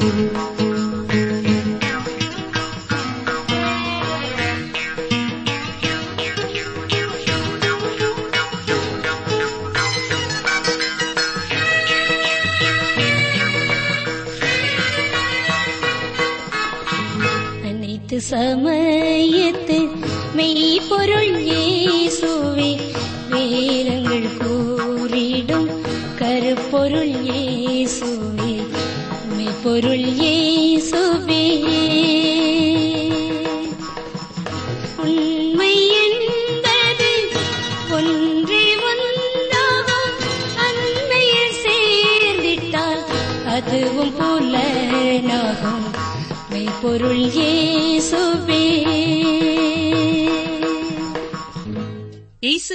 thank you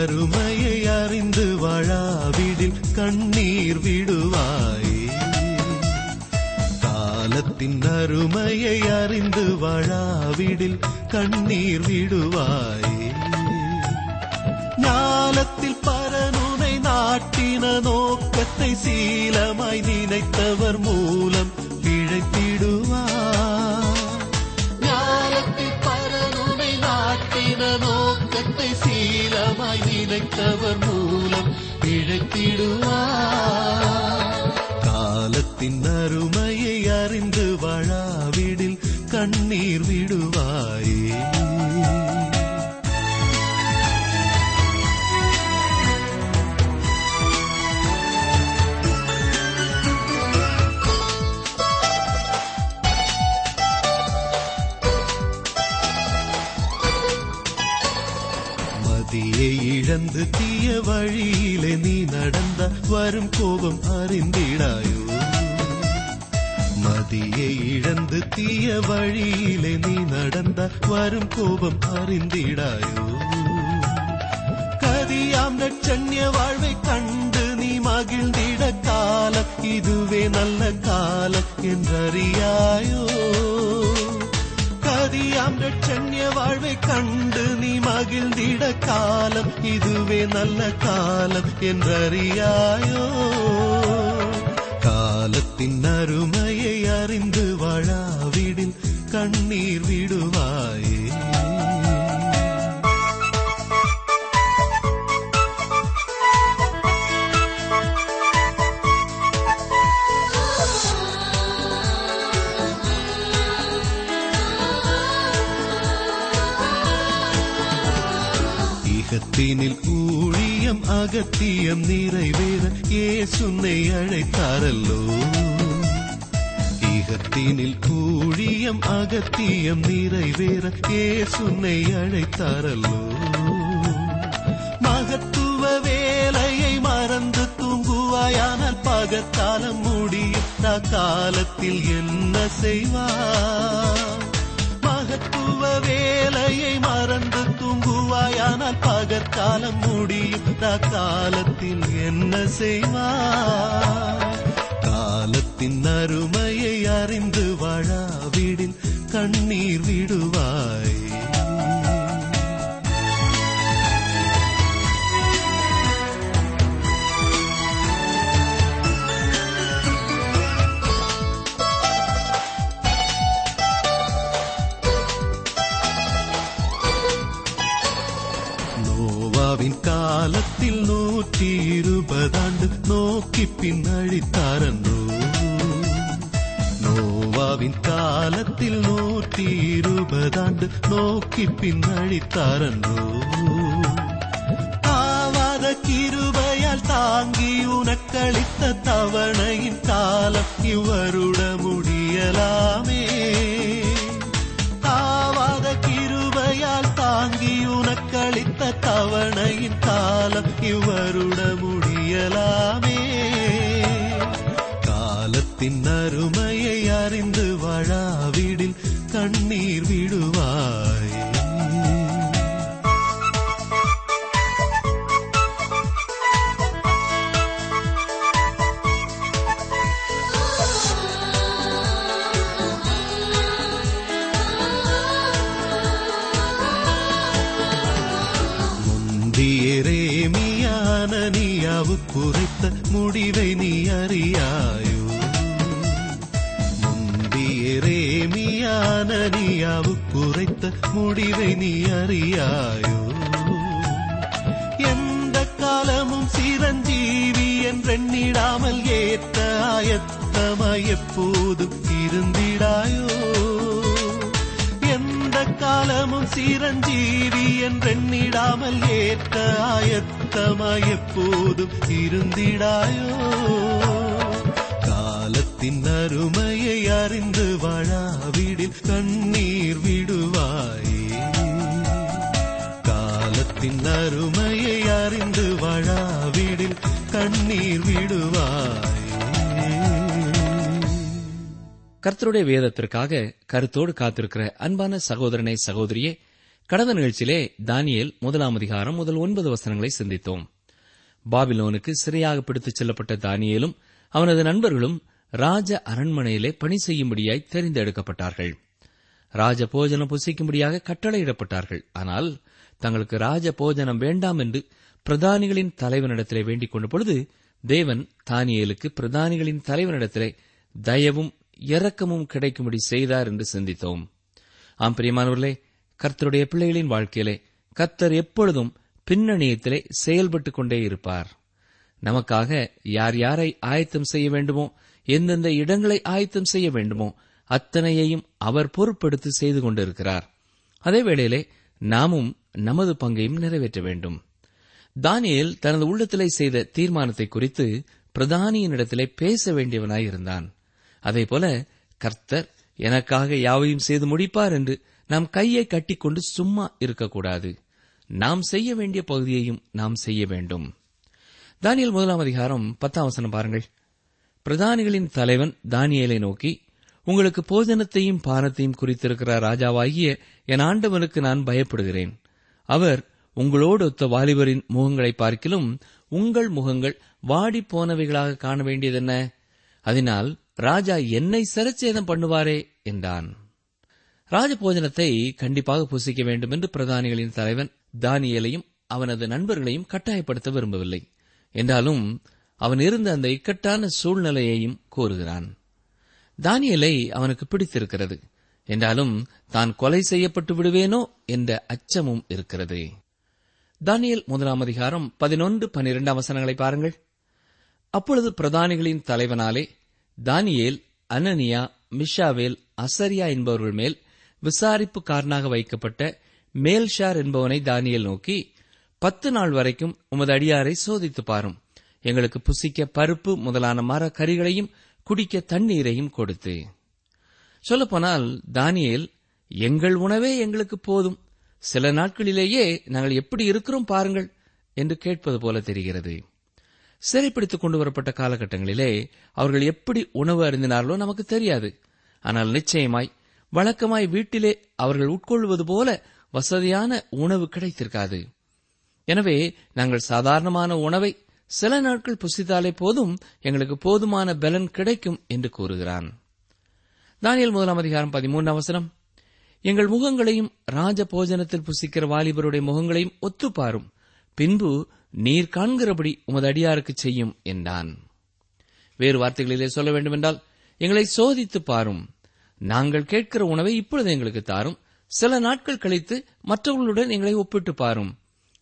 அருமையை அறிந்து வாழாவிடில் கண்ணீர் விடுவாய். காலத்தின் அருமையை அறிந்து வாழாவிடில் கண்ணீர் விடுவாய். ஞானத்தில் பரனுனை நாட்டின நோக்கத்தை சீலமாய் நினைத்தவர் மூலம் நினைத்தவர் மூலம் இழைத்திடுவார் காலத்தின் அருமையை அறிந்து வாழாவிடில் கண்ணீர் பிறந்து தீய வழியிலே நீ நடந்த வரும் கோபம் அறிந்திடாயோ? மதியை இழந்து தீய வழியிலே நீ நடந்த வரும் கோபம் அறிந்திடாயோ? கதியாம் லட்சண்ய வாழ்வை கண்டு நீ மகிழ்ந்திட காலம் இதுவே நல்ல காலம் என்றறியாயோ? கதியாம் லட்சண்ய வாழ்வை கண்டு நீ மகிழ்ந்திட காலம் இதுவே நல்ல காலம் என்றறியாயோ? காலத்தின் அருமையை அறிந்து வாழாவிடில் கண்ணீர் விடுவாய்? அகத்தியம் நிறைவேற ஏசுன்னை அழைத்தாரல்லோ. இகத்தினில் கூழியம் அகத்தியம் நிறைவேற ஏசுன்னை அழைத்தாரல்லோ. மகத்துவ வேலையை மறந்து தூங்குவாயானால் பகத்தாலம் முடியும் காலத்தில் என்ன செய்வார்? வேலையை மறந்து தூங்குவாயானால் பகற்காலம் முடியும். காலத்தில் என்ன செய்வா? காலத்தின் அருமையை அறிந்து வாழாவிடில் கண்ணீர் விடுவாய். காலத்தில் நூற்றி இருபதாண்டு நோக்கி பின்னழித்தாரன்றோ நோவாவின் காலத்தில் நூற்றி இருபதாண்டு நோக்கி பின்னழித்தாரன்றோ ஆவாத கிருபையால் தாங்கி உனக்களித்த தவணையின் காலம் இவருட தவணையின் காலம் இவருட முடியலாமே. காலத்தின் அருமையை அறிந்து வாழாவிடில் நீயாவு முடிவை நீ அறியாயோ? எந்த காலமும் சிரஞ்சீவி என்றெண்ணிடாமல் ஏத்த ஆயத்தமாய் எப்போதும் இருந்திடாயோ? எந்த காலமும் சிரஞ்சீவி என்றெண்ணிடாமல் ஏத்த ஆயத்தமாய் எப்போதும் இருந்திடாயோ? காலத்தின் அருமையை அறிந்து வாழாவிடில் கண்ணீர் விடுவாயே. காலத்தின் அருமையை அறிந்து வாழாவிடில் கண்ணீர் விடுவாயே. கர்த்தருடைய வேதத்திற்காக கருத்தோடு காத்திருக்கிற அன்பான சகோதரனை சகோதரியே கடந்த நிகழ்ச்சியிலே தானியல் முதலாம் அதிகாரம் முதல் ஒன்பது வசனங்களை சிந்தித்தோம். பாபிலோனுக்கு சிறையாக பிடித்துச் செல்லப்பட்ட தானியலும் அவனது நண்பர்களும் ராஜ அரண்மனையிலே பணி செய்யும்படியாய் தெரிந்தெடுக்கப்பட்டார்கள். ராஜ போஜனம் புசிக்கும்படியாக கட்டளையிடப்பட்டார்கள். ஆனால் தங்களுக்கு ராஜ போஜனம் வேண்டாம் என்று பிரதானிகளின் தலைவனிடத்திலே வேண்டிக் கொண்ட பொழுது தேவன் தானியலுக்கு பிரதானிகளின் தலைவனிடத்திலே தயவும் இரக்கமும் கிடைக்கும்படி செய்தார் என்று சிந்தித்தோம். ஆம் பிரியமானவர்களே கர்த்தருடைய பிள்ளைகளின் வாழ்க்கையிலே கர்த்தர் எப்பொழுதும் பின்னணியத்திலே செயல்பட்டுக் கொண்டே இருப்பார். நமக்காக யார் யாரை ஆயத்தம் செய்ய வேண்டுமோ எந்தெந்த இடங்களை ஆயத்தம் செய்ய வேண்டுமோ அத்தனையையும் அவர் பொறுப்படுத்தி செய்து கொண்டிருக்கிறார். அதே வேளையிலே நாமும் நமது பங்கையும் நிறைவேற்ற வேண்டும். தானியல் தனது உள்ளத்திலே செய்த தீர்மானத்தை குறித்து பிரதானியினிடத்திலே பேச வேண்டியவனாய் இருந்தான். அதேபோல கர்த்தர் எனக்காக யாவையும் செய்து முடிப்பார் என்று நாம் கையை கட்டிக்கொண்டு சும்மா இருக்கக்கூடாது. நாம் செய்ய வேண்டிய பகுதியையும் நாம் செய்ய வேண்டும். தானியல் முதலாம் அதிகாரம் பத்தாம் வசனம் பாருங்கள். பிரதானிகளின் தலைவன் தானியலை நோக்கி உங்களுக்கு போஜனத்தையும் பானத்தையும் குறித்திருக்கிற ராஜாவாகிய என் ஆண்டவனுக்கு நான் பயப்படுகிறேன். அவர் உங்களோடு ஒத்த வாலிபரின் முகங்களை பார்க்கிலும் உங்கள் முகங்கள் வாடி போனவைகளாக காண வேண்டியதென்ன? அதனால் ராஜா என்னை சிரச்சேதம் பண்ணுவாரே என்றான். ராஜபோஜனத்தை கண்டிப்பாக புசிக்க வேண்டும் என்று பிரதானிகளின் தலைவன் தானியலையும் அவனது நண்பர்களையும் கட்டாயப்படுத்த விரும்பவில்லை. என்றாலும் அவன் இருந்த அந்த இக்கட்டான சூழ்நிலையையும் கூறுகிறான். தானியலை அவனுக்கு பிடித்திருக்கிறது. என்றாலும் தான் கொலை செய்யப்பட்டு விடுவேனோ? என்ற அச்சமும் இருக்கிறது. தானியல் முதலாம் அதிகாரம் பதினொன்று பனிரெண்டாம் வசனங்களை பாருங்கள். அப்பொழுது பிரதானிகளின் தலைவனாலே தானியேல் அனனியா மிஷாவேல் அசரியா என்பவர்கள் மேல் விசாரிப்புக்காரனாக வைக்கப்பட்ட மேல்ஷார் என்பவனை தானியல் நோக்கி பத்து நாள் வரைக்கும் உமது அடியாரை சோதித்து பாரும். எங்களுக்கு புசிக்க பருப்பு முதலான மர கறிகளையும் குடிக்க தண்ணீரையும் கொடுத்து. சொல்லப்போனால் தானியல் எங்கள் உணவே எங்களுக்கு போதும். சில நாட்களிலேயே நாங்கள் எப்படி இருக்கிறோம் பாருங்கள் என்று கேட்பது போல தெரிகிறது. சிறைப்பிடித்துக் கொண்டு வரப்பட்ட காலகட்டங்களிலே அவர்கள் எப்படி உணவு அருந்தினார்களோ நமக்கு தெரியாது. ஆனால் நிச்சயமாய் வழக்கமாய் வீட்டிலே அவர்கள் உட்கொள்வது போல வசதியான உணவு கிடைத்திருக்காது. எனவே நாங்கள் சாதாரணமான உணவை சில நாட்கள் புசித்தாலே போதும் எங்களுக்கு போதுமான பலன் கிடைக்கும் என்று கூறுகிறான். தானியல் முதலாம் அதிகாரம் பதிமூன்று அவசரம் எங்கள் முகங்களையும் ராஜ போஜனத்தில் புசிக்கிற வாலிபருடைய முகங்களையும் ஒத்துப்பாரும். பின்பு நீர் காண்கிறபடி உமது அடியாருக்கு செய்யும் என்றான். வேறு வார்த்தைகளிலே சொல்ல வேண்டுமென்றால் எங்களை சோதித்து பாரும். நாங்கள் கேட்கிற உணவை இப்பொழுது எங்களுக்கு தாரும். சில நாட்கள் கழித்து மற்றவர்களுடன் எங்களை ஒப்பிட்டு பாரும்.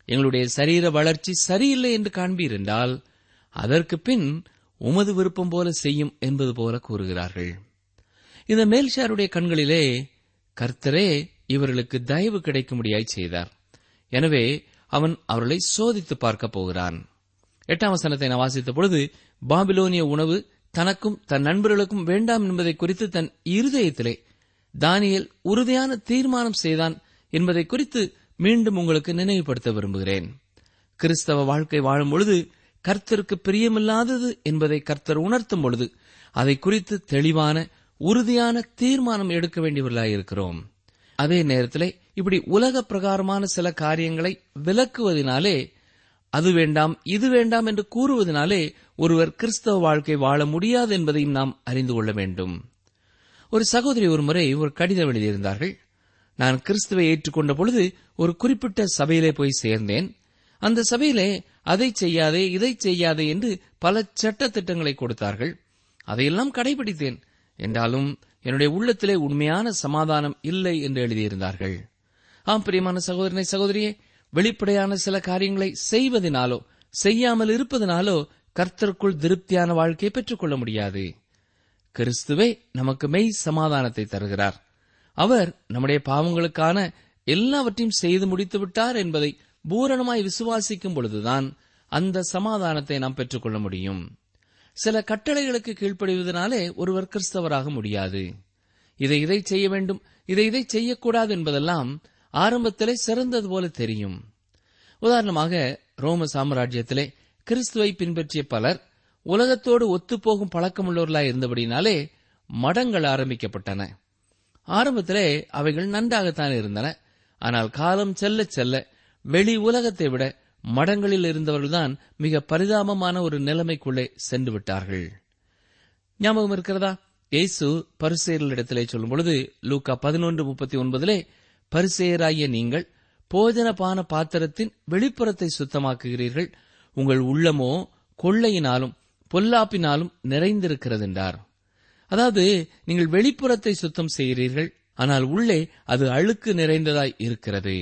எங்களுடைய சரீர வளர்ச்சி சரியில்லை என்று காண்பீர் என்றால் அதற்கு பின் உமது விருப்பம் போல செய்யும் என்பது போல கூறுகிறார்கள். இந்த மேல்ஷாருடைய கண்களிலே கர்த்தரே இவர்களுக்கு தயவு கிடைக்கும்படியாய் செய்தார். எனவே அவன் அவர்களை சோதித்து பார்க்கப் போகிறான். எட்டாம் வசனத்தை நான் வாசித்த பொழுது பாபிலோனிய உணவு தனக்கும் தன் நண்பர்களுக்கும் வேண்டாம் என்பதை குறித்து தன் இருதயத்திலே தானியல் உறுதியான தீர்மானம் செய்தான் என்பதை குறித்து மீண்டும் உங்களுக்கு நினைவுபடுத்த விரும்புகிறேன். கிறிஸ்தவ வாழ்க்கை வாழும் பொழுது கர்த்தருக்கு பிரியமில்லாதது என்பதை கர்த்தர் உணர்த்தும் பொழுது அதை குறித்து தெளிவான உறுதியான தீர்மானம் எடுக்க வேண்டியவர்களாயிருக்கிறோம் அதே நேரத்திலே இப்படி உலக பிரகாரமான சில காரியங்களை விலக்குவதனாலே அது வேண்டாம் இது வேண்டாம் என்று கூறுவதனாலே ஒருவர் கிறிஸ்தவ வாழ்க்கை வாழ முடியாது என்பதையும் நாம் அறிந்து கொள்ள வேண்டும். ஒரு சகோதரி ஒரு முறை ஒரு கடிதம் எழுதியிருந்தார்கள். நான் கிறிஸ்துவை ஏற்றுக்கொண்ட பொழுது ஒரு குறிப்பிட்ட சபையிலே போய் சேர்ந்தேன். அந்த சபையிலே அதை செய்யாதே இதை செய்யாதே என்று பல சட்ட திட்டங்களை கொடுத்தார்கள். அதையெல்லாம் கடைபிடித்தேன். என்றாலும் என்னுடைய உள்ளத்திலே உண்மையான சமாதானம் இல்லை என்று எழுதியிருந்தார்கள். ஆம் பிரியமான சகோதரனை சகோதரியே வெளிப்படையான சில காரியங்களை செய்வதனாலோ செய்யாமல் இருப்பதனாலோ கர்த்தருக்குள் திருப்தியான வாழ்க்கையை பெற்றுக்கொள்ள முடியாது. கிறிஸ்துவே நமக்கு மெய் சமாதானத்தை தருகிறார். அவர் நம்முடைய பாவங்களுக்கான எல்லாவற்றையும் செய்து முடித்து விட்டார் என்பதை பூரணமாய் விசுவாசிக்கும் பொழுதுதான் அந்த சமாதானத்தை நாம் பெற்றுக்கொள்ள முடியும். சில கட்டளைகளுக்கு கீழ்ப்படிவதனாலே ஒருவர் கிறிஸ்தவராக முடியாது. இதை இதை செய்ய வேண்டும் இதை இதை செய்யக்கூடாது என்பதெல்லாம் ஆரம்பத்திலே சிறந்தது போல தெரியும். உதாரணமாக ரோம சாம்ராஜ்யத்திலே கிறிஸ்துவை பின்பற்றிய பலர் உலகத்தோடு ஒத்துப்போகும் பழக்கமுள்ளவர்களாய் இருந்தபடினாலே மடங்கள் ஆரம்பிக்கப்பட்டன. ஆரம்பத்திலே அவைகள் நன்றாகத்தான் இருந்தன. ஆனால் காலம் செல்ல செல்ல வெளி உலகத்தை விட மடங்களில் இருந்தவர்கள்தான் மிக பரிதாபமான ஒரு நிலைமைக்குள்ளே சென்று விட்டார்கள். ஞாபகம் இருக்கிறதா? இயேசு பரிசேயர்களிடத்திலே சொல்லும் பொழுது லூக்கா பதினொன்று முப்பத்தி ஒன்பதிலே பரிசேயராகிய நீங்கள் போஜனபான பாத்திரத்தின் வெளிப்புறத்தை சுத்தமாக்குகிறீர்கள். உங்கள் உள்ளமோ கொள்ளையினாலும் பொல்லாப்பினாலும் நிறைந்திருக்கிறது என்றார் அதாவது நீங்கள் வெளிப்புறத்தை சுத்தம் செய்கிறீர்கள் ஆனால் உள்ளே அது அழுக்கு நிறைந்ததாய் இருக்கிறது.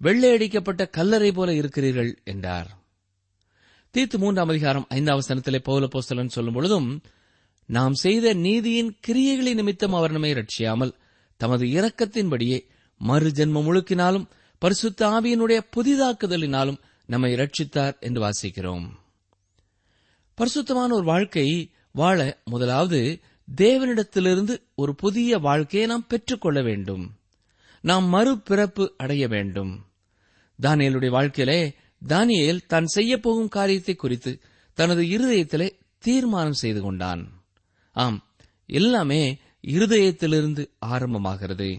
வெள்ளை அடிக்கப்பட்ட கல்லறை போல இருக்கிறீர்கள் என்றார். தீத்து மூன்றாம் அதிகாரம் ஐந்தாவது சனத்திலே பௌல போஸ்தலன் சொல்லும் பொழுதும் நாம் செய்த நீதியின் கிரியைகளின் நிமித்தம் அவர் நம்மை ரட்சியாமல் தமது இரக்கத்தின்படியே மறு ஜென்மம் முழுக்கினாலும் பரிசுத்த ஆவியினுடைய புதிதாக்குதலினாலும் நம்மை ரட்சித்தார் என்று வாசிக்கிறோம். பரிசுத்தமான ஒரு வாழ்க்கை வாழ முதலாவது தேவனிடத்திலிருந்து ஒரு புதிய வாழ்க்கையை நாம் பெற்றுக்கொள்ள வேண்டும். நாம் மறுபிறப்பு அடைய வேண்டும். தானியலுடைய வாழ்க்கையிலே தானியேல் தான் செய்யப் போகும் காரியத்தை குறித்து தனது இருதயத்திலே தீர்மானம் செய்து கொண்டான். ஆம் எல்லாமே இருதயத்திலிருந்து ஆரம்பமாகிறது.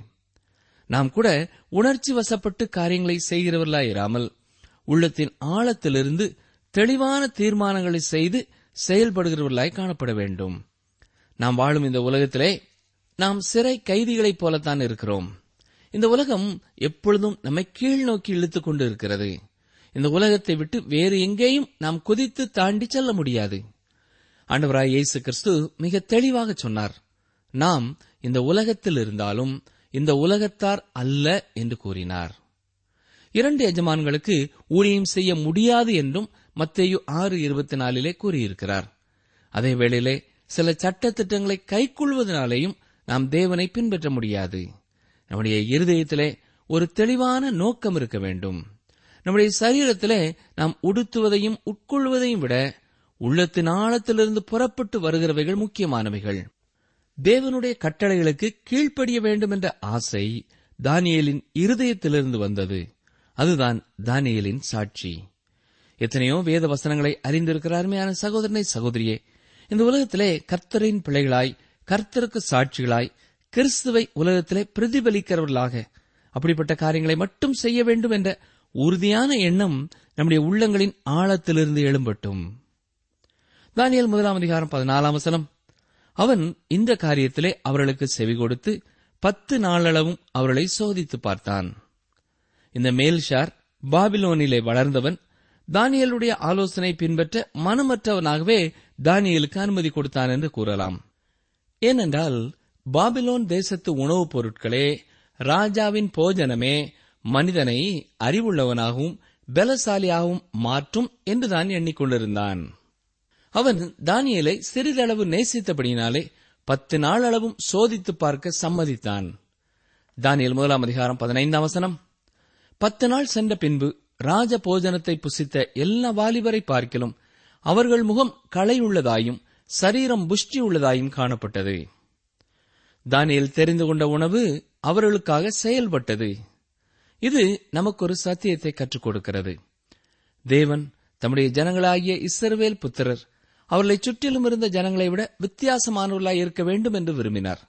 நாம் கூட உணர்ச்சி வசப்பட்டு காரியங்களை செய்கிறவர்களாயிராமல் உள்ளத்தின் ஆழத்திலிருந்து தெளிவான தீர்மானங்களை செய்து செயல்படுகிறவர்களாய் காணப்பட வேண்டும். நாம் வாழும் இந்த உலகத்திலே நாம் சிறை கைதிகளைப் போலத்தான் இருக்கிறோம். இந்த உலகம் எப்பொழுதும் நம்மை கீழ் நோக்கி இழுத்துக் கொண்டு இருக்கிறது இந்த உலகத்தை விட்டு வேறு எங்கேயும் நாம் குதித்து தாண்டி செல்ல முடியாது. ஆண்டவராய் இயேசு கிறிஸ்து மிக தெளிவாக சொன்னார். நாம் இந்த உலகத்தில் இருந்தாலும் இந்த உலகத்தார் அல்ல என்று கூறினார். இரண்டு எஜமான்களுக்கு ஊழியம் செய்ய முடியாது என்றும் மத்தேயு ஆறு இருபத்தி நாலிலே கூறியிருக்கிறார். அதே வேளையிலே சில சட்ட திட்டங்களை கைக்கொள்வதனாலேயும் நாம் தேவனை பின்பற்ற முடியாது. நம்முடைய இருதயத்திலே ஒரு தெளிவான நோக்கம் இருக்க வேண்டும். நம்முடைய சரீரத்திலே நாம் உடுத்துவதையும் உட்கொள்வதையும் விட உள்ளத்தின் ஆழத்திலிருந்து புறப்பட்டு வருகிறவைகள் முக்கியமானவைகள். தேவனுடைய கட்டளைகளுக்கு கீழ்ப்படிய வேண்டும் என்ற ஆசை தானியலின் இருதயத்திலிருந்து வந்தது. அதுதான் தானியலின் சாட்சி. எத்தனையோ வேத வசனங்களை அறிந்திருக்கிற அருமையான சகோதரனை சகோதரியே. இந்த உலகத்திலே கர்த்தரின் பிள்ளைகளாய் கர்த்தருக்கு சாட்சிகளாய் கிறிஸ்துவை உலகத்திலே பிரதிபலிக்கிறவர்களாக அப்படிப்பட்ட காரியங்களை மட்டும் செய்ய வேண்டும் என்ற உறுதியான எண்ணம் நம்முடைய உள்ளங்களின் ஆழத்திலிருந்து எழும்பட்டும். தானியல் முதலாம் அதிகாரம் பதினாலாம் வசனம். அவன் இந்த காரியத்திலே அவர்களுக்கு செவி கொடுத்து பத்து நாளளவும் அவர்களை சோதித்து பார்த்தான். இந்த மேல்ஷார் பாபிலோனிலே வளர்ந்தவன் தானியலுடைய ஆலோசனை பின்பற்ற மனமற்றவனாகவே தானியலுக்கு அனுமதி கொடுத்தான் என்று கூறலாம். ஏனென்றால் பாபிலோன் தேசத்து உணவுப் பொருட்களே ராஜாவின் போஜனமே மனிதனை அறிவுள்ளவனாகவும் பலசாலியாகவும் மாற்றும் என்றுதான் எண்ணிக்கொண்டிருந்தான். அவன் தானியலை சிறிதளவு நேசித்தபடியினாலே பத்து நாள் அளவும் சோதித்து பார்க்க சம்மதித்தான். தானியல் முதலாம் அதிகாரம் பதினைந்தாம் வசனம். பத்து நாள் சென்ற பின்பு ராஜ போஜனத்தை புசித்த எல்லா வாலிபரை பார்க்கிலும் அவர்கள் முகம் களையுள்ளதாயும் சரீரம் புஷ்டி உள்ளதாயும் காணப்பட்டது. தானியல் தெரிந்து கொண்ட உணவு அவர்களுக்காக செயல்பட்டது. இது நமக்கு ஒரு சத்தியத்தை கற்றுக் கொடுக்கிறது. தேவன் தம்முடைய ஜனங்களாகிய இஸ்ரவேல் புத்திரர் அவர்களை சுற்றிலும் இருந்த ஜனங்களை விட வித்தியாசமானவர்களாய் இருக்க வேண்டும் என்று விரும்பினார்.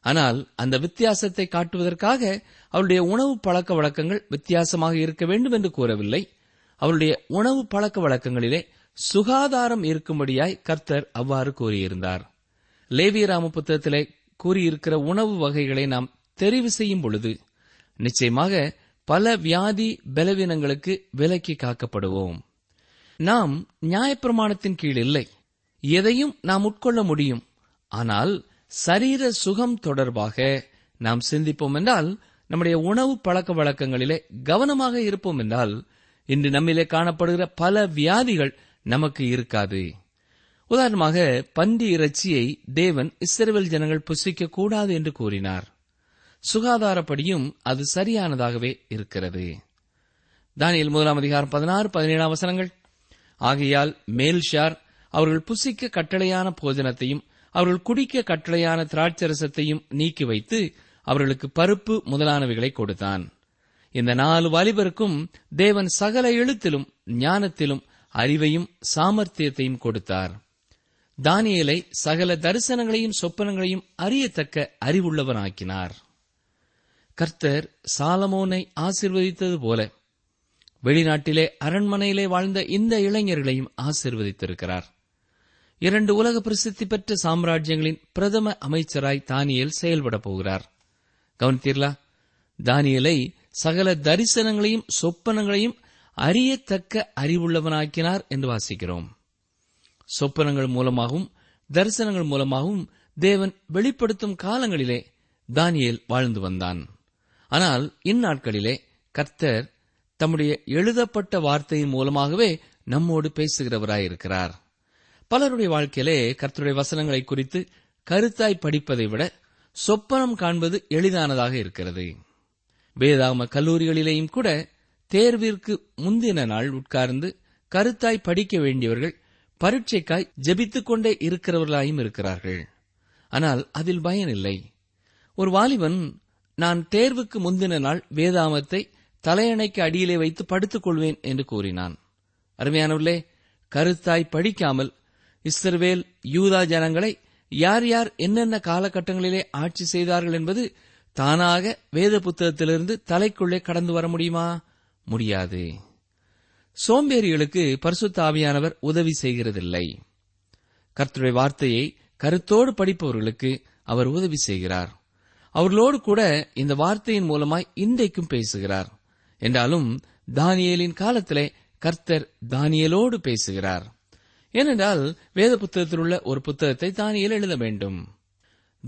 ஆனால் அந்த வித்தியாசத்தை காட்டுவதற்காக அவருடைய உணவு பழக்க வழக்கங்கள் வித்தியாசமாக இருக்க வேண்டும் என்று கூறவில்லை. அவருடைய உணவு பழக்க வழக்கங்களிலே சுகாதாரம் இருக்கும்படியாய் கர்த்தர் அவ்வாறு கூறியிருந்தார். லேவியராம புத்தகத்திலே கூறியிருக்கிற உணவு வகைகளை நாம் தெரிவு செய்யும் பொழுது நிச்சயமாக பல வியாதி பலவீனங்களுக்கு விலக்கி காக்கப்படுவோம். நாம் நியாயப்பிரமாணத்தின் கீழ் இல்லை. எதையும் நாம் உட்கொள்ள முடியும். ஆனால் சரீர சுகம் தொடர்பாக நாம் சிந்திப்போம் என்றால் நம்முடைய உணவு பழக்க வழக்கங்களிலே கவனமாக இருப்போம் என்றால் இன்று நம்மிலே காணப்படுகிற பல வியாதிகள் நமக்கு இருக்காது. உதாரணமாக பந்தி இறைச்சியை தேவன் இஸ்ரேல் ஜனங்கள் புசிக்க கூடாது என்று கூறினார். சுகாதாரப்படியும் அது சரியானதாகவே இருக்கிறது. தானியல் முதலாம் அதிகாரம் பதினாறு பதினேழாம் வசனங்கள். ஆகையால் மேல்ஷார் அவர்கள் புசிக்க கட்டளையான போஜனத்தையும் அவர்கள் குடிக்க கட்டளையான திராட்சரசத்தையும் நீக்கி வைத்து அவர்களுக்கு பருப்பு முதலானவைகளை கொடுத்தான். இந்த நாலு வாலிபருக்கும் தேவன் சகல எழுத்திலும் ஞானத்திலும் அறிவையும் சாமர்த்தியத்தையும் கொடுத்தார். தானியலை சகல தரிசனங்களையும் சொப்பனங்களையும் அறியத்தக்க அறிவுள்ளவனாக்கினார். கர்த்தர் சாலமோனை ஆசிர்வதித்தது போல வெளிநாட்டிலே அரண்மனையிலே வாழ்ந்த இந்த இளைஞர்களையும் ஆசிர்வதித்திருக்கிறார். இரண்டு உலக பிரசித்தி பெற்ற சாம்ராஜ்யங்களின் பிரதம அமைச்சராய் தானியல் செயல்பட போகிறார். கவனித்தீர்களா? தானியலை சகல தரிசனங்களையும் சொப்பனங்களையும் அறியத்தக்க அறிவுள்ளவனாக்கினார் என்று வாசிக்கிறோம். சொப்பனங்கள் மூலமாகவும் தரிசனங்கள் மூலமாகவும் தேவன் வெளிப்படுத்தும் காலங்களிலே தானியேல் வாழ்ந்து வந்தான். ஆனால் இந்நாட்களிலே கர்த்தர் தம்முடைய எழுதப்பட்ட வார்த்தையின் மூலமாகவே நம்மோடு பேசுகிறவராயிருக்கிறார். பலருடைய வாழ்க்கையிலே கர்த்தருடைய வசனங்களை குறித்து கருத்தாய் படிப்பதை விட சொப்பனம் காண்பது எளிதானதாக இருக்கிறது. வேதாம கல்லூரிகளிலேயும் கூட தேர்விற்கு முந்தின நாள் உட்கார்ந்து கருத்தாய் படிக்க வேண்டியவர்கள் பரீட்சைக்காய் ஜெபித்துக் கொண்டே இருக்கிறவர்களாயும் இருக்கிறார்கள். ஆனால் அதில் பயனில்லை ஒரு வாலிபன் நான் தேர்வுக்கு முந்தின நாள் வேதாமத்தை தலையணைக்கு அடியிலே வைத்து படுத்துக் கொள்வேன் என்று கூறினான். அருமையானவர்களே கருத்தாய் படிக்காமல் இஸ்ரவேல் யூதா ஜனங்களை யார் யார் என்னென்ன காலகட்டங்களிலே ஆட்சி செய்தார்கள் என்பது தானாக வேத புத்தகத்திலிருந்து தலைக்குள்ளே கடந்து வர முடியுமா? முடியாது. சோம்பேறிகளுக்கு பரிசுத்த ஆவியானவர் உதவி செய்கிறதில்லை. கர்த்தருடைய வார்த்தையை கருத்தோடு படிப்பவர்களுக்கு அவர் உதவி செய்கிறார். அவர்களோடு கூட இந்த வார்த்தையின் மூலமாய் இன்றைக்கும் பேசுகிறார். என்றாலும் தானியலின் காலத்திலே கர்த்தர் தானியலோடு பேசுகிறார். ஏனென்றால் வேத புத்தகத்தில் உள்ள ஒரு புத்தகத்தை தானியல் எழுத வேண்டும்.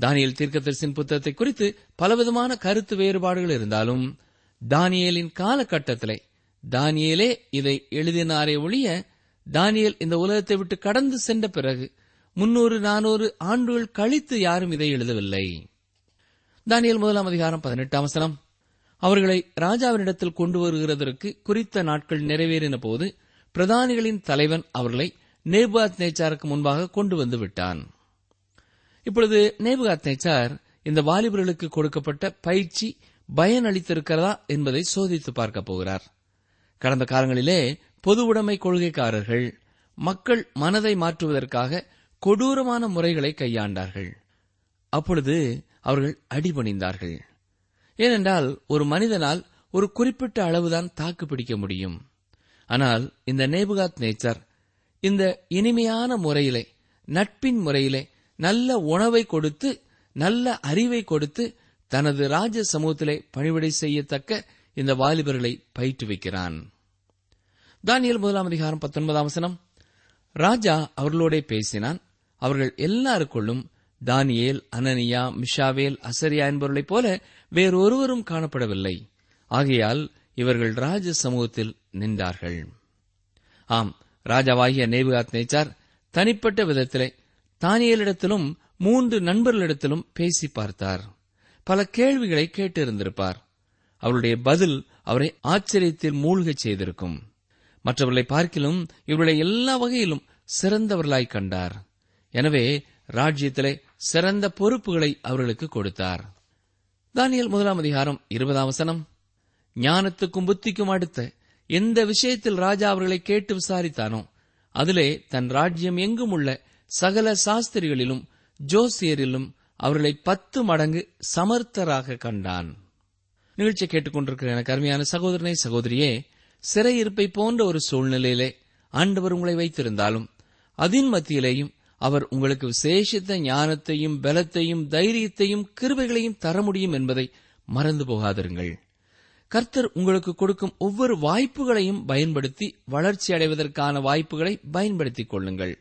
தானியல் தீர்க்கதரிசின் புத்தகத்தை குறித்து பலவிதமான கருத்து வேறுபாடுகள் இருந்தாலும் தானியேலின் காலகட்டத்திலே. தானியேலே இதை எழுதினாரே ஒழிய தானியல் இந்த உலகத்தை விட்டு கடந்து சென்ற பிறகு முன்னூறு நானூறு ஆண்டுகள் கழித்து யாரும் இதை எழுதவில்லை. தானியல் முதலாம் அதிகாரம் பதினெட்டாம் வசனம். அவர்களை ராஜாவினிடத்தில் கொண்டு வருகிறதற்கு குறித்த நாட்கள் நிறைவேறின போது பிரதானிகளின் தலைவன் அவர்களை நேபாத் நேச்சாருக்கு முன்பாக கொண்டு வந்து விட்டான். இப்பொழுது நேபுகாத் நேச்சார் இந்த வாலிபர்களுக்கு கொடுக்கப்பட்ட பயிற்சி பயனளித்திருக்கிறதா என்பதை சோதித்து பார்க்க போகிறார். கடந்த காலங்களிலே பொது உடைமை கொள்கைக்காரர்கள் மக்கள் மனதை மாற்றுவதற்காக கொடூரமான முறைகளை கையாண்டார்கள். அப்பொழுது அவர்கள் அடிபணிந்தார்கள். ஏனென்றால் ஒரு மனிதனால் ஒரு குறிப்பிட்ட அளவுதான் தாக்கு பிடிக்க முடியும். ஆனால் இந்த நேபுகாத் நேச்சர் இந்த இனிமையான முறையிலே நட்பின் முறையிலே நல்ல உணவை கொடுத்து நல்ல அறிவை கொடுத்து தனது ராஜ சமூகத்திலே பணிவிடை செய்யத்தக்க இந்த வாலிபர்களை பயிற்றுவிக்கிறான். தானியல் முதலாம் அதிகாரம் பத்தொன்பதாம் வசனம். ராஜா அவர்களோட பேசினான். அவர்கள் எல்லாருக்குள்ளும் தானியேல் அனனியா மிஷாவேல் அசரியா என்பவர்களைப் போல வேறொருவரும் காணப்படவில்லை. ஆகையால் இவர்கள் ராஜ சமூகத்தில் நின்றார்கள். ஆம் ராஜாவாகிய நேபுகாத் நேச்சார் தனிப்பட்ட விதத்திலே தானியலிடத்திலும் மூன்று நண்பர்களிடத்திலும் பேசி பார்த்தார். பல கேள்விகளை கேட்டிருந்திருப்பார். அவருடைய பதில் அவரை ஆச்சரியத்தில் மூழ்கச் செய்திருக்கும். மற்றவர்களை பார்க்கிலும் இவர்களை எல்லா வகையிலும் சிறந்தவர்களாய் கண்டார். எனவே ராஜ்யத்திலே சிறந்த பொறுப்புகளை அவர்களுக்கு கொடுத்தார். தானியல் முதலாம் அதிகாரம் இருபதாம் வசனம். ஞானத்துக்கும் புத்திக்கும் அடுத்த எந்த விஷயத்தில் ராஜா அவர்களை கேட்டு விசாரித்தானோ அதிலே தன் ராஜ்யம் எங்கும் உள்ள சகல சாஸ்திரிகளிலும் ஜோசியரிலும் அவர்களை பத்து மடங்கு சமர்த்தராக கண்டான். நிகழ்ச்சியை கேட்டுக்கொண்டிருக்கிற எனக்கு அருமையான சகோதரனை சகோதரியே சிறையிருப்பை போன்ற ஒரு சூழ்நிலையிலே ஆண்டவர் உங்களை வைத்திருந்தாலும் அதன் மத்தியிலேயும் அவர் உங்களுக்கு விசேஷித்த ஞானத்தையும் பலத்தையும் தைரியத்தையும் கிருபைகளையும் தர முடியும் என்பதை மறந்து போகாதிருங்கள். கர்த்தர் உங்களுக்கு கொடுக்கும் ஒவ்வொரு வாய்ப்புகளையும் பயன்படுத்தி வளர்ச்சி அடைவதற்கான வாய்ப்புகளை பயன்படுத்திக் கொள்ளுங்கள்.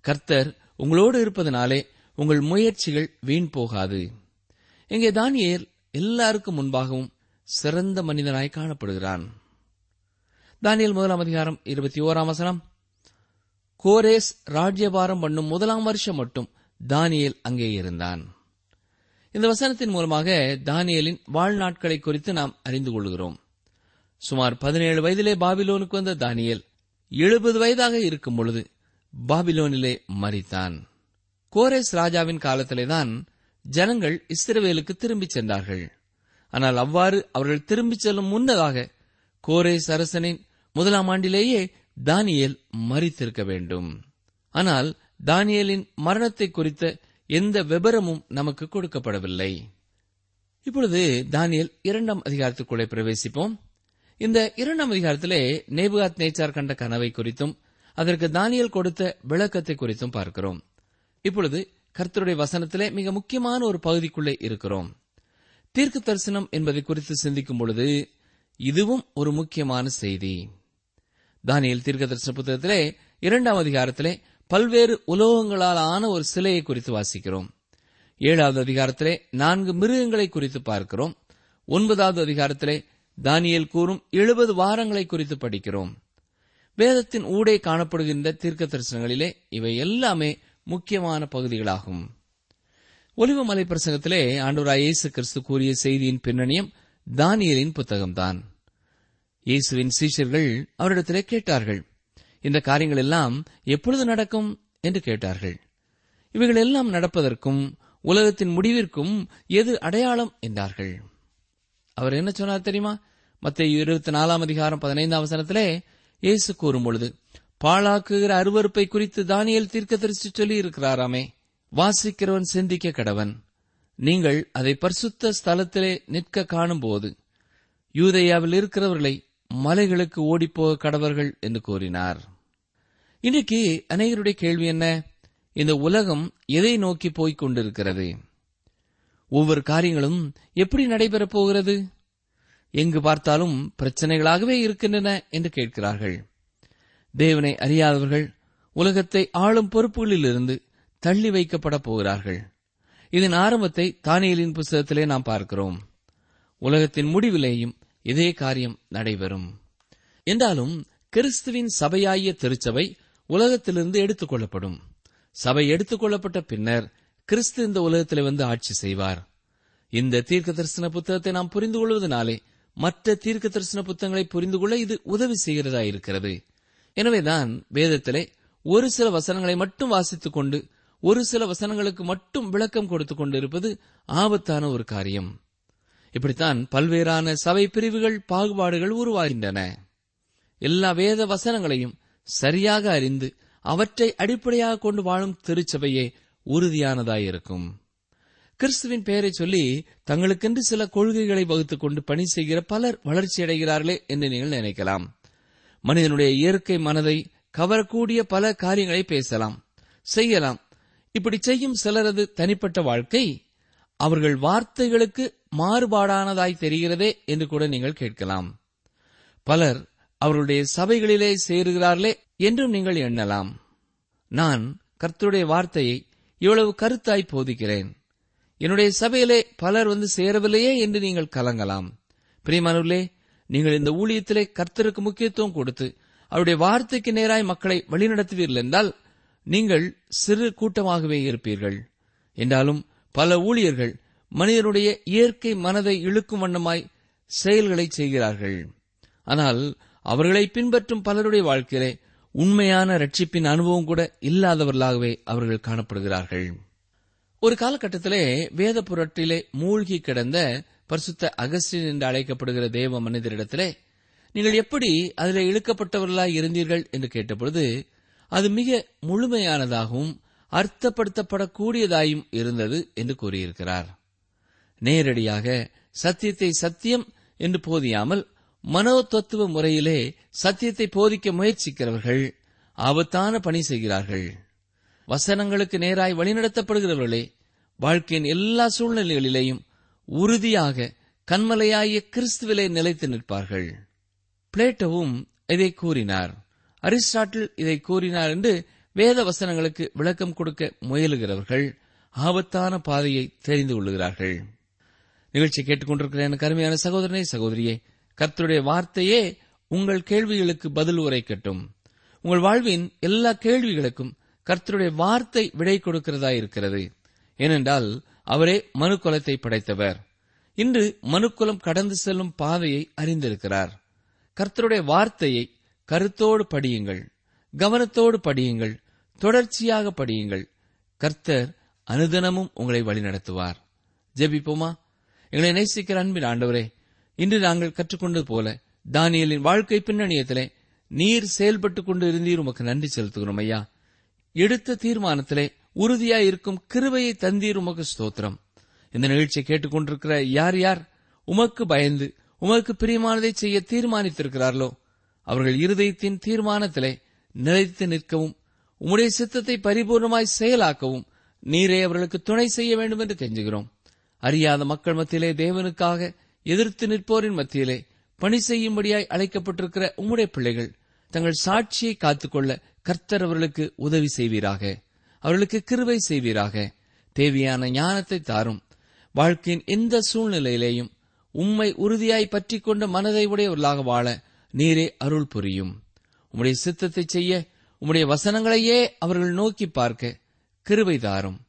கர்த்தர் உங்களோடு இருப்பதனாலே உங்கள் முயற்சிகள் வீண் போகாது. இங்கே தானியேல் எல்லாருக்கும் முன்பாகவும் சிறந்த மனிதனாய் காணப்படுகிறான். தானியல் முதலாம் அதிகாரம் இருபத்தி ஓராம் வசனம். கோரேஸ் ராஜ்யபாரம் பண்ணும் முதலாம் வருஷம் மட்டும் தானியேல் அங்கே இருந்தான். இந்த வசனத்தின் மூலமாக தானியலின் வாழ்நாட்களை குறித்து நாம் அறிந்து கொள்கிறோம். சுமார் பதினேழு வயதிலே பாபிலோனுக்கு வந்த தானியல் எழுபது வயதாக இருக்கும் பொழுது பாபிலோனிலே மறித்தான் கோரேஸ் ராஜாவின் காலத்திலேதான் ஜனங்கள் இஸ்ரவேலுக்கு திரும்பிச் சென்றார்கள். ஆனால் அவ்வாறு அவர்கள் திரும்பிச் செல்லும் முன்னதாக கோரேஸ் அரசனின் முதலாம் ஆண்டிலேயே தானியல் மறித்திருக்க வேண்டும். ஆனால் தானியலின் மரணத்தை குறித்த எந்த விபரமும் நமக்கு கொடுக்கப்படவில்லை. இப்பொழுது தானியல் இரண்டாம் அதிகாரத்துக்குள்ளே பிரவேசிப்போம். இந்த இரண்டாம் அதிகாரத்திலே நேபுகாத் நேச்சார் கண்ட கனவை குறித்தும் அதற்கு தானியல் கொடுத்த விளக்கத்தை குறித்தும் பார்க்கிறோம். இப்பொழுது கர்த்தருடைய வசனத்திலே மிக முக்கியமான ஒரு பகுதிக்குள்ளே இருக்கிறோம். தீர்க்க தரிசனம் என்பதை குறித்து சிந்திக்கும் பொழுது இதுவும் ஒரு முக்கியமான செய்தி. தானியல் தீர்க்க தரிசன புத்தகத்திலே இரண்டாம் அதிகாரத்திலே பல்வேறு உலோகங்களால் ஆன ஒரு சிலையை குறித்து வாசிக்கிறோம். ஏழாவது அதிகாரத்திலே நான்கு மிருகங்களை குறித்து பார்க்கிறோம். ஒன்பதாவது அதிகாரத்திலே தானியல் கூறும் எழுபது வாரங்களை குறித்து படிக்கிறோம். வேதத்தின் ஊடே காணப்படுகின்ற தீர்க்க தரிசனங்களிலே இவை எல்லாமே முக்கியமான பகுதிகளாகும். ஒலிவமலை பிரசங்கத்திலே ஆண்டவராய் இயேசு கிறிஸ்து கூறிய செய்தியின் பின்னணியம் தானியலின் புத்தகம்தான். இயேசுவின் சீஷர்கள் அவரிடத்திலே கேட்டார்கள் இந்த காரியங்கள் எல்லாம் எப்பொழுது நடக்கும் என்று கேட்டார்கள். இவைகள் எல்லாம் நடப்பதற்கும் உலகத்தின் முடிவிற்கும் எது அடையாளம் என்றார்கள். அவர் என்ன சொன்னார் தெரியுமா? மத்திய இருபத்தி நாலாம் அதிகாரம் பதினைந்தாம் வசனத்திலே இயேசு கூறும் பொழுது பாழாக்குகிற அருவறுப்பை குறித்து தானியல் தீர்க்கதரிசி சொல்லி இருக்கிறாராமே வாசிக்கிறவன் சிந்திக்க கடவன். நீங்கள் அதை பரிசுத்த ஸ்தலத்திலே நிற்க காணும்போது யூதையாவில் இருக்கிறவர்களை மலைகளுக்கு ஓடிப்போக கடவர்கள் என்று கூறினார். இன்றைக்கு அநேகருடைய கேள்வி என்ன? இந்த உலகம் எதை நோக்கி போய்க் கொண்டிருக்கிறது? ஒவ்வொரு காரியங்களும் எப்படி நடைபெறப் போகிறது? எங்கு பார்த்தாலும் பிரச்சனைகளாகவே இருக்கின்றன என்று கேட்கிறார்கள். தேவனை அறியாதவர்கள் உலகத்தை ஆளும் பொறுப்புகளிலிருந்து தள்ளி வைக்கப்பட போகிறார்கள். இதன் ஆரம்பத்தை தானியலின் புஸ்தகத்திலே நாம் பார்க்கிறோம். உலகத்தின் முடிவிலேயும் இதே காரியம் நடைபெறும். என்றாலும் கிறிஸ்துவின் சபையாகிய திருச்சபை உலகத்திலிருந்து எடுத்துக் கொள்ளப்படும். சபை எடுத்துக் கொள்ளப்பட்ட பின்னர் கிறிஸ்து இந்த உலகத்திலே வந்து ஆட்சி செய்வார். இந்த தீர்க்க தரிசன புத்தகத்தை நாம் புரிந்து கொள்வதனாலே மற்ற தீர்க்க தரிசன புத்தகங்களை புரிந்து கொள்ள இது உதவி செய்கிறதா இருக்கிறது. எனவேதான் வேதத்திலே ஒரு சில வசனங்களை மட்டும் வாசித்துக் கொண்டு ஒரு சில வசனங்களுக்கு மட்டும் விளக்கம் கொடுத்துக் கொண்டிருப்பது ஆபத்தான ஒரு காரியம். இப்படித்தான் பல்வேறான சபை பிரிவுகள் பாகுபாடுகள் உருவாகின்றன. எல்லா வேத வசனங்களையும் சரியாக அறிந்து அவற்றை அடிப்படையாக கொண்டு வாழும் திருச்சபையே உறுதியானதாயிருக்கும். கிறிஸ்துவின் பெயரை சொல்லி தங்களுக்கென்று சில கொள்கைகளை வகுத்துக் கொண்டு பணி செய்கிற பலர் வளர்ச்சியடைகிறார்களே என்று நீங்கள் நினைக்கலாம். மனிதனுடைய இயற்கை மனதை கவரக்கூடிய பல காரியங்களை பேசலாம் செய்யலாம். இப்படி செய்யும் சிலரது தனிப்பட்ட வாழ்க்கை அவர்கள் வார்த்தைகளுக்கு மாறுபாடானதாய் தெரிகிறதே என்று கூட நீங்கள் கேட்கலாம். பலர் அவர்களுடைய சபைகளிலே சேருகிறார்களே என்றும் நீங்கள் எண்ணலாம். நான் கர்த்தருடைய வார்த்தையை இவ்வளவு கருத்தாய் போதிக்கிறேன். என்னுடைய சபையிலே பலர் வந்து சேரவில்லையே என்று நீங்கள் கலங்கலாம். பிரியமானவர்களே நீங்கள் இந்த ஊழியத்திலே கர்த்தருக்கு முக்கியத்துவம் கொடுத்து அவருடைய வார்த்தைக்கு நேராய் மக்களை வழிநடத்துவீர்கள் என்றால் நீங்கள் சிறு கூட்டமாகவே இருப்பீர்கள். என்றாலும் பல ஊழியர்கள் மனிதனுடைய இயற்கை மனதை இழுக்கும் வண்ணமாய் செயல்களை செய்கிறார்கள். ஆனால் அவர்களை பின்பற்றும் பலருடைய வாழ்க்கையிலே உண்மையான ரட்சிப்பின் அனுபவம் கூட இல்லாதவர்களாகவே அவர்கள் காணப்படுகிறார்கள். ஒரு காலகட்டத்திலே வேத புரட்டிலே மூழ்கி கிடந்த பரிசுத்த அகஸ்டின் என்று அழைக்கப்படுகிற தேவ மனிதரிடத்திலே நீங்கள் எப்படி அதில் இழுக்கப்பட்டவர்களாய் இருந்தீர்கள் என்று கேட்டபொழுது அது மிக முழுமையானதாகவும் அர்த்தப்படுத்தப்படக்கூடியதாயும் இருந்தது என்று கூறியிருக்கிறார். நேரடியாக சத்தியத்தை சத்தியம் என்று போதியாமல் மனோ தத்துவ முறையிலே சத்தியத்தை போதிக்க முயற்சிக்கிறவர்கள் ஆபத்தான பணி செய்கிறார்கள். வசனங்களுக்கு நேராய் வழிநடத்தப்படுகிறவர்களே வாழ்க்கையின் எல்லா சூழ்நிலைகளிலேயும் உறுதியாக கண்மலையாகிய கிறிஸ்துவிலே நிலைத்து நிற்பார்கள். பிளேட்டோவும் இதை கூறினார். அரிஸ்டாட்டில் இதை கூறினார் என்று வேத வசனங்களுக்கு விளக்கம் கொடுக்க முயலுகிறவர்கள் ஆபத்தான பாதையை தெரிந்து கொள்ளுகிறார்கள். நிகழ்ச்சி கேட்டுக்கொண்டிருக்கிற என கருமையான சகோதரனே சகோதரியே கர்த்தருடைய வார்த்தையே உங்கள் கேள்விகளுக்கு பதில் உரைக்கட்டும் உங்கள் வாழ்வின் எல்லா கேள்விகளுக்கும் கர்த்தருடைய வார்த்தை விடை கொடுக்கிறதா இருக்கிறது ஏனென்றால் அவரே மனுக்குலத்தை படைத்தவர். இன்று மனுக்குலம் கடந்து செல்லும் பாதையை அறிந்திருக்கிறார். கர்த்தருடைய வார்த்தையை கருத்தோடு படியுங்கள் கவனத்தோடு படியுங்கள் தொடர்ச்சியாக படியுங்கள். கர்த்தர் அனுதனமும் உங்களை வழிநடத்துவார். ஜெபிப்போமா? எங்களை நேசிக்கிற அன்பின் ஆண்டவரே இன்று நாங்கள் கற்றுக்கொண்டது போல தானியலின் வாழ்க்கை பின்னணியத்திலே நீர் செயல்பட்டுக் கொண்டு இருந்தீர். உமக்கு நன்றி செலுத்துகிறோம் ஐயா. எடுத்த தீர்மானத்திலே உறுதியாய் இருக்கும் கிருபையை தந்தீர் உமக்கு ஸ்தோத்திரம். இந்த நிகழ்ச்சியை கேட்டுக்கொண்டிருக்கிற யார் யார் உமக்கு பயந்து உமக்கு பிரியமானதை செய்ய தீர்மானித்திருக்கிறார்களோ அவர்கள் இருதயத்தின் தீர்மானத்திலே நிலைத்து நிற்கவும் உம்முடைய சித்தத்தை பரிபூர்ணமாய் செயலாக்கவும் நீரே அவர்களுக்கு துணை செய்ய வேண்டும் என்று கெஞ்சுகிறோம். அறியாத மக்கள் மத்தியிலே தேவனுக்காக எதிர்த்து நிற்போரின் மத்தியிலே பணி செய்யும்படியாய் அழைக்கப்பட்டிருக்கிற உம்முடைய பிள்ளைகள் தங்கள் சாட்சியை காத்துக்கொள்ள கர்த்தர் அவர்களுக்கு உதவி செய்வீராக. அவர்களுக்கு கிருவை செய்வீராக. தேவையான ஞானத்தை தாரும். வாழ்க்கையின் எந்த சூழ்நிலையிலேயும் உம்மை உறுதியாய் பற்றி கொண்ட மனதை உடையவர்களாக வாழ நீரே அருள் புரியும். உம்முடைய சித்தத்தை செய்ய உம்முடைய வசனங்களையே அவர்கள் நோக்கி பார்க்க கிருவை தாரும்.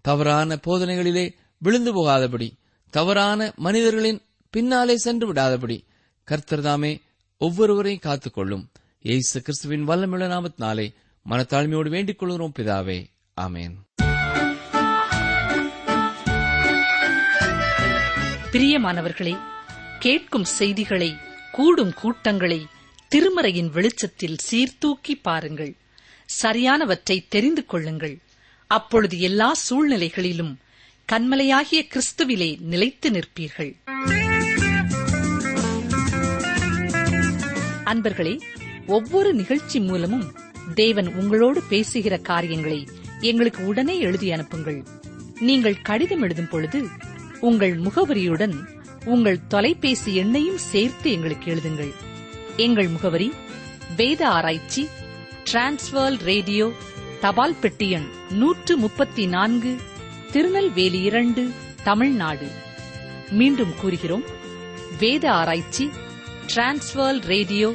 தவறான போதனைகளிலே விழுந்து போகாதபடி தவறான மனிதர்களின் பின்னாலே சென்று விடாதபடி கர்த்தர்தாமே ஒவ்வொருவரையும் காத்துக்கொள்ளும். ஏசு கிறிஸ்துவின் வல்லமிழ நாமத்தினாலே மனத்தாழ்மையோடு வேண்டிக் கொள்கிறோம் பிதாவே. ஆமேன். பிரியமானவர்களே கேட்கும் செய்திகளை கூடும் கூட்டங்களை திருமறையின் வெளிச்சத்தில் சீர்தூக்கி பாருங்கள். சரியானவற்றை தெரிந்து கொள்ளுங்கள். அப்பொழுது எல்லா சூழ்நிலைகளிலும் கண்மலையாகிய கிறிஸ்துவிலே நிலைத்து நிற்பீர்கள். அன்பர்களே ஒவ்வொரு நிகழ்ச்சி மூலமும் தேவன் உங்களோடு பேசுகிற காரியங்களை எங்களுக்கு உடனே எழுதி அனுப்புங்கள். நீங்கள் கடிதம் எழுதும் பொழுது உங்கள் முகவரியுடன் உங்கள் தொலைபேசி எண்ணையும் சேர்த்து எங்களுக்கு எழுதுங்கள். எங்கள் முகவரி வேத ஆராய்ச்சி டிரான்ஸ்வர்ல் ரேடியோ தபால் பெட்டி எண் நூற்று முப்பத்தி நான்கு திருநெல்வேலி இரண்டு தமிழ்நாடு. மீண்டும் கூறுகிறோம் வேத ஆராய்ச்சி transfer radio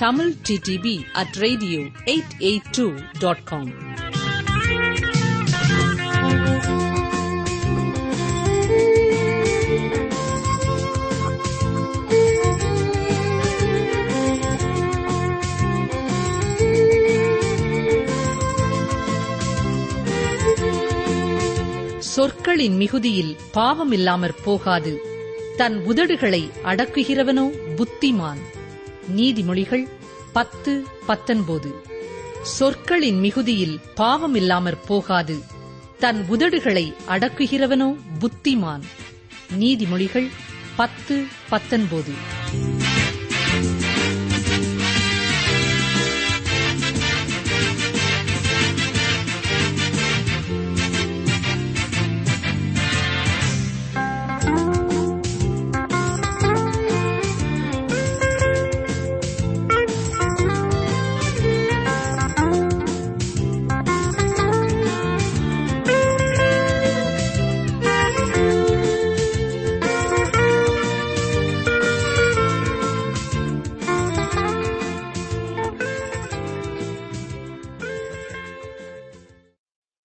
Tamil DTP at radio eight eight two dot com சொற்களின் மிகுதியில் பாவம் இல்லாமற் போகாது. தன் உதடுகளை அடக்குகிறவனோ புத்திமான். நீதிமொழிகள் பத்து பத்தொன்பது. சொற்களின் மிகுதியில் பாவம் இல்லாமற் போகாது. தன் உதடுகளை அடக்குகிறவனோ புத்திமான். நீதிமொழிகள் பத்து பத்தொன்பது.